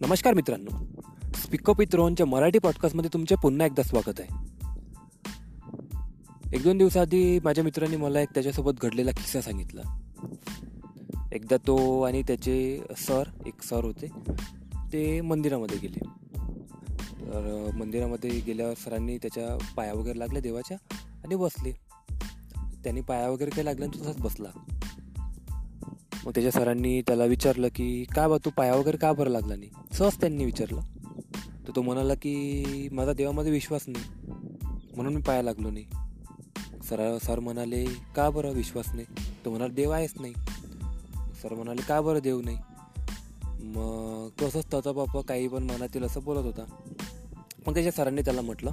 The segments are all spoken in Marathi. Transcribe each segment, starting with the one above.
नमस्कार मित्रांनो. स्पीकअप विथ रोहनच्या मराठी पॉडकास्टमध्ये तुमचे पुन्हा एकदा स्वागत आहे. एक दोन दिवसाआधी माझ्या मित्रांनी मला एक त्याच्यासोबत घडलेला किस्सा सांगितला. एकदा तो आणि त्याचे सर एक सर होते ते मंदिरामध्ये गेले. तर मंदिरामध्ये गेल्यावर सरांनी त्याच्या पाया वगैरे लागल्या देवाच्या आणि बसले. त्यांनी पाया वगैरे काही लागल्यानंतर तो तसाच बसला. मग त्याच्या सरांनी त्याला विचारलं की का बा तू पाया वगैरे का बरं लागला नाही? सहज त्यांनी विचारलं. तर तो म्हणाला की माझा देवामध्ये विश्वास नाही. म्हणून मी पाया लागलो नाही. सर सर म्हणाले का बरं विश्वास नाही? तो म्हणाला देव आहेच नाही. सर म्हणाले का बरं देव नाही? मग तो असंच त्याचा बाप्पा काही पण मनातील असं बोलत होता. मग त्याच्या सरांनी त्याला म्हटलं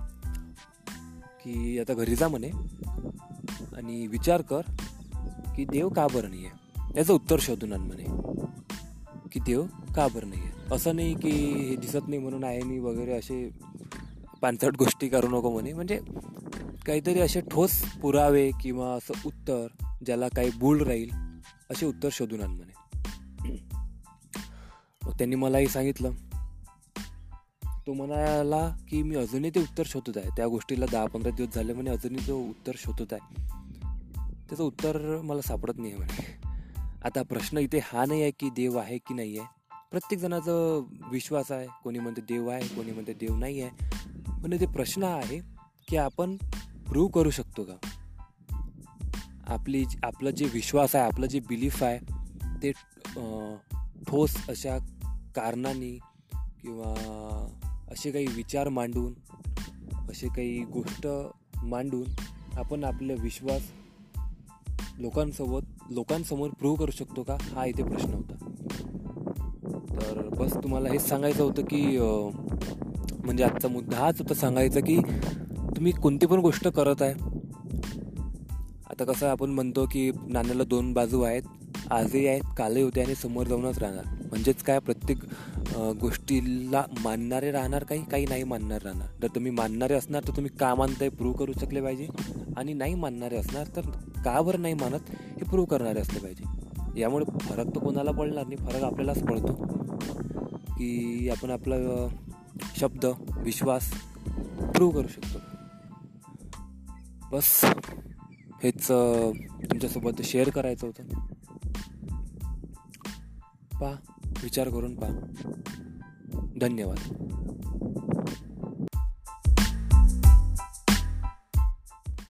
की आता घरी जा म्हणे आणि विचार कर की देव का बरं नाही आहे याचं उत्तर शोधून आण म्हणे. की देव हो? का बरं नाही आहे असं नाही की हे दिसत नाही म्हणून आहे मी वगैरे असे पानसट गोष्टी करू नको म्हणे. म्हणजे काहीतरी असे ठोस पुरावे किंवा असं उत्तर ज्याला काही बुल राहील असे उत्तर शोधून आण म्हणे. मग त्यांनी मलाही सांगितलं. तो म्हणाला की मी अजूनही ते उत्तर शोधत आहे. त्या गोष्टीला दहा पंधरा दिवस झाले म्हणे अजूनही तो उत्तर शोधत आहे. त्याचं उत्तर मला सापडत नाही आहे म्हणे. आता प्रश्न इथे हा नाही आहे की देव आहे की नाही आहे. प्रत्येक जणाचं विश्वास आहे. कोणी म्हणते देव आहे कोणी म्हणते देव नाही आहे. पण ते प्रश्न आहे की आपण प्रूव्ह करू शकतो का? आपली आपलं जे विश्वास आहे आपलं जे बिलीफ आहे ते ठोस अशा कारणांनी किंवा असे काही विचार मांडून असे काही गोष्ट मांडून आपण आपला विश्वास लोकांसोबत लोकांसमोर प्रूव्ह करू शकतो का? हा इथे प्रश्न होता. तर बस तुम्हाला हेच सांगायचं होतं की म्हणजे आजचा मुद्दा हाच होता सांगायचा की तुम्ही कोणती पण गोष्ट करत आहे. आता कसं आपण म्हणतो की नाण्याला दोन बाजू आहेत. आजही आहेत कालही होते आणि समोर जाऊनच राहणार. म्हणजेच काय प्रत्येक गोष्टीला मानणारे राहणार काही काही नाही मानणार राहणार. जर तुम्ही मानणारे असणार तर तुम्ही का मानताय प्रूव्ह करू शकले पाहिजे. आणि नाही मानणारे असणार तर का बरं नाही मानत हे प्रूव्ह करणारे असले पाहिजे. यामुळे फरक तर कोणाला पडणार नाही फरक आपल्यालाच पडतो. की आपण आपला शब्द विश्वास प्रूव्ह करू शकतो. बस हेच तुमच्यासोबत शेअर करायचं होतं. पा विचार करून पहा. धन्यवाद.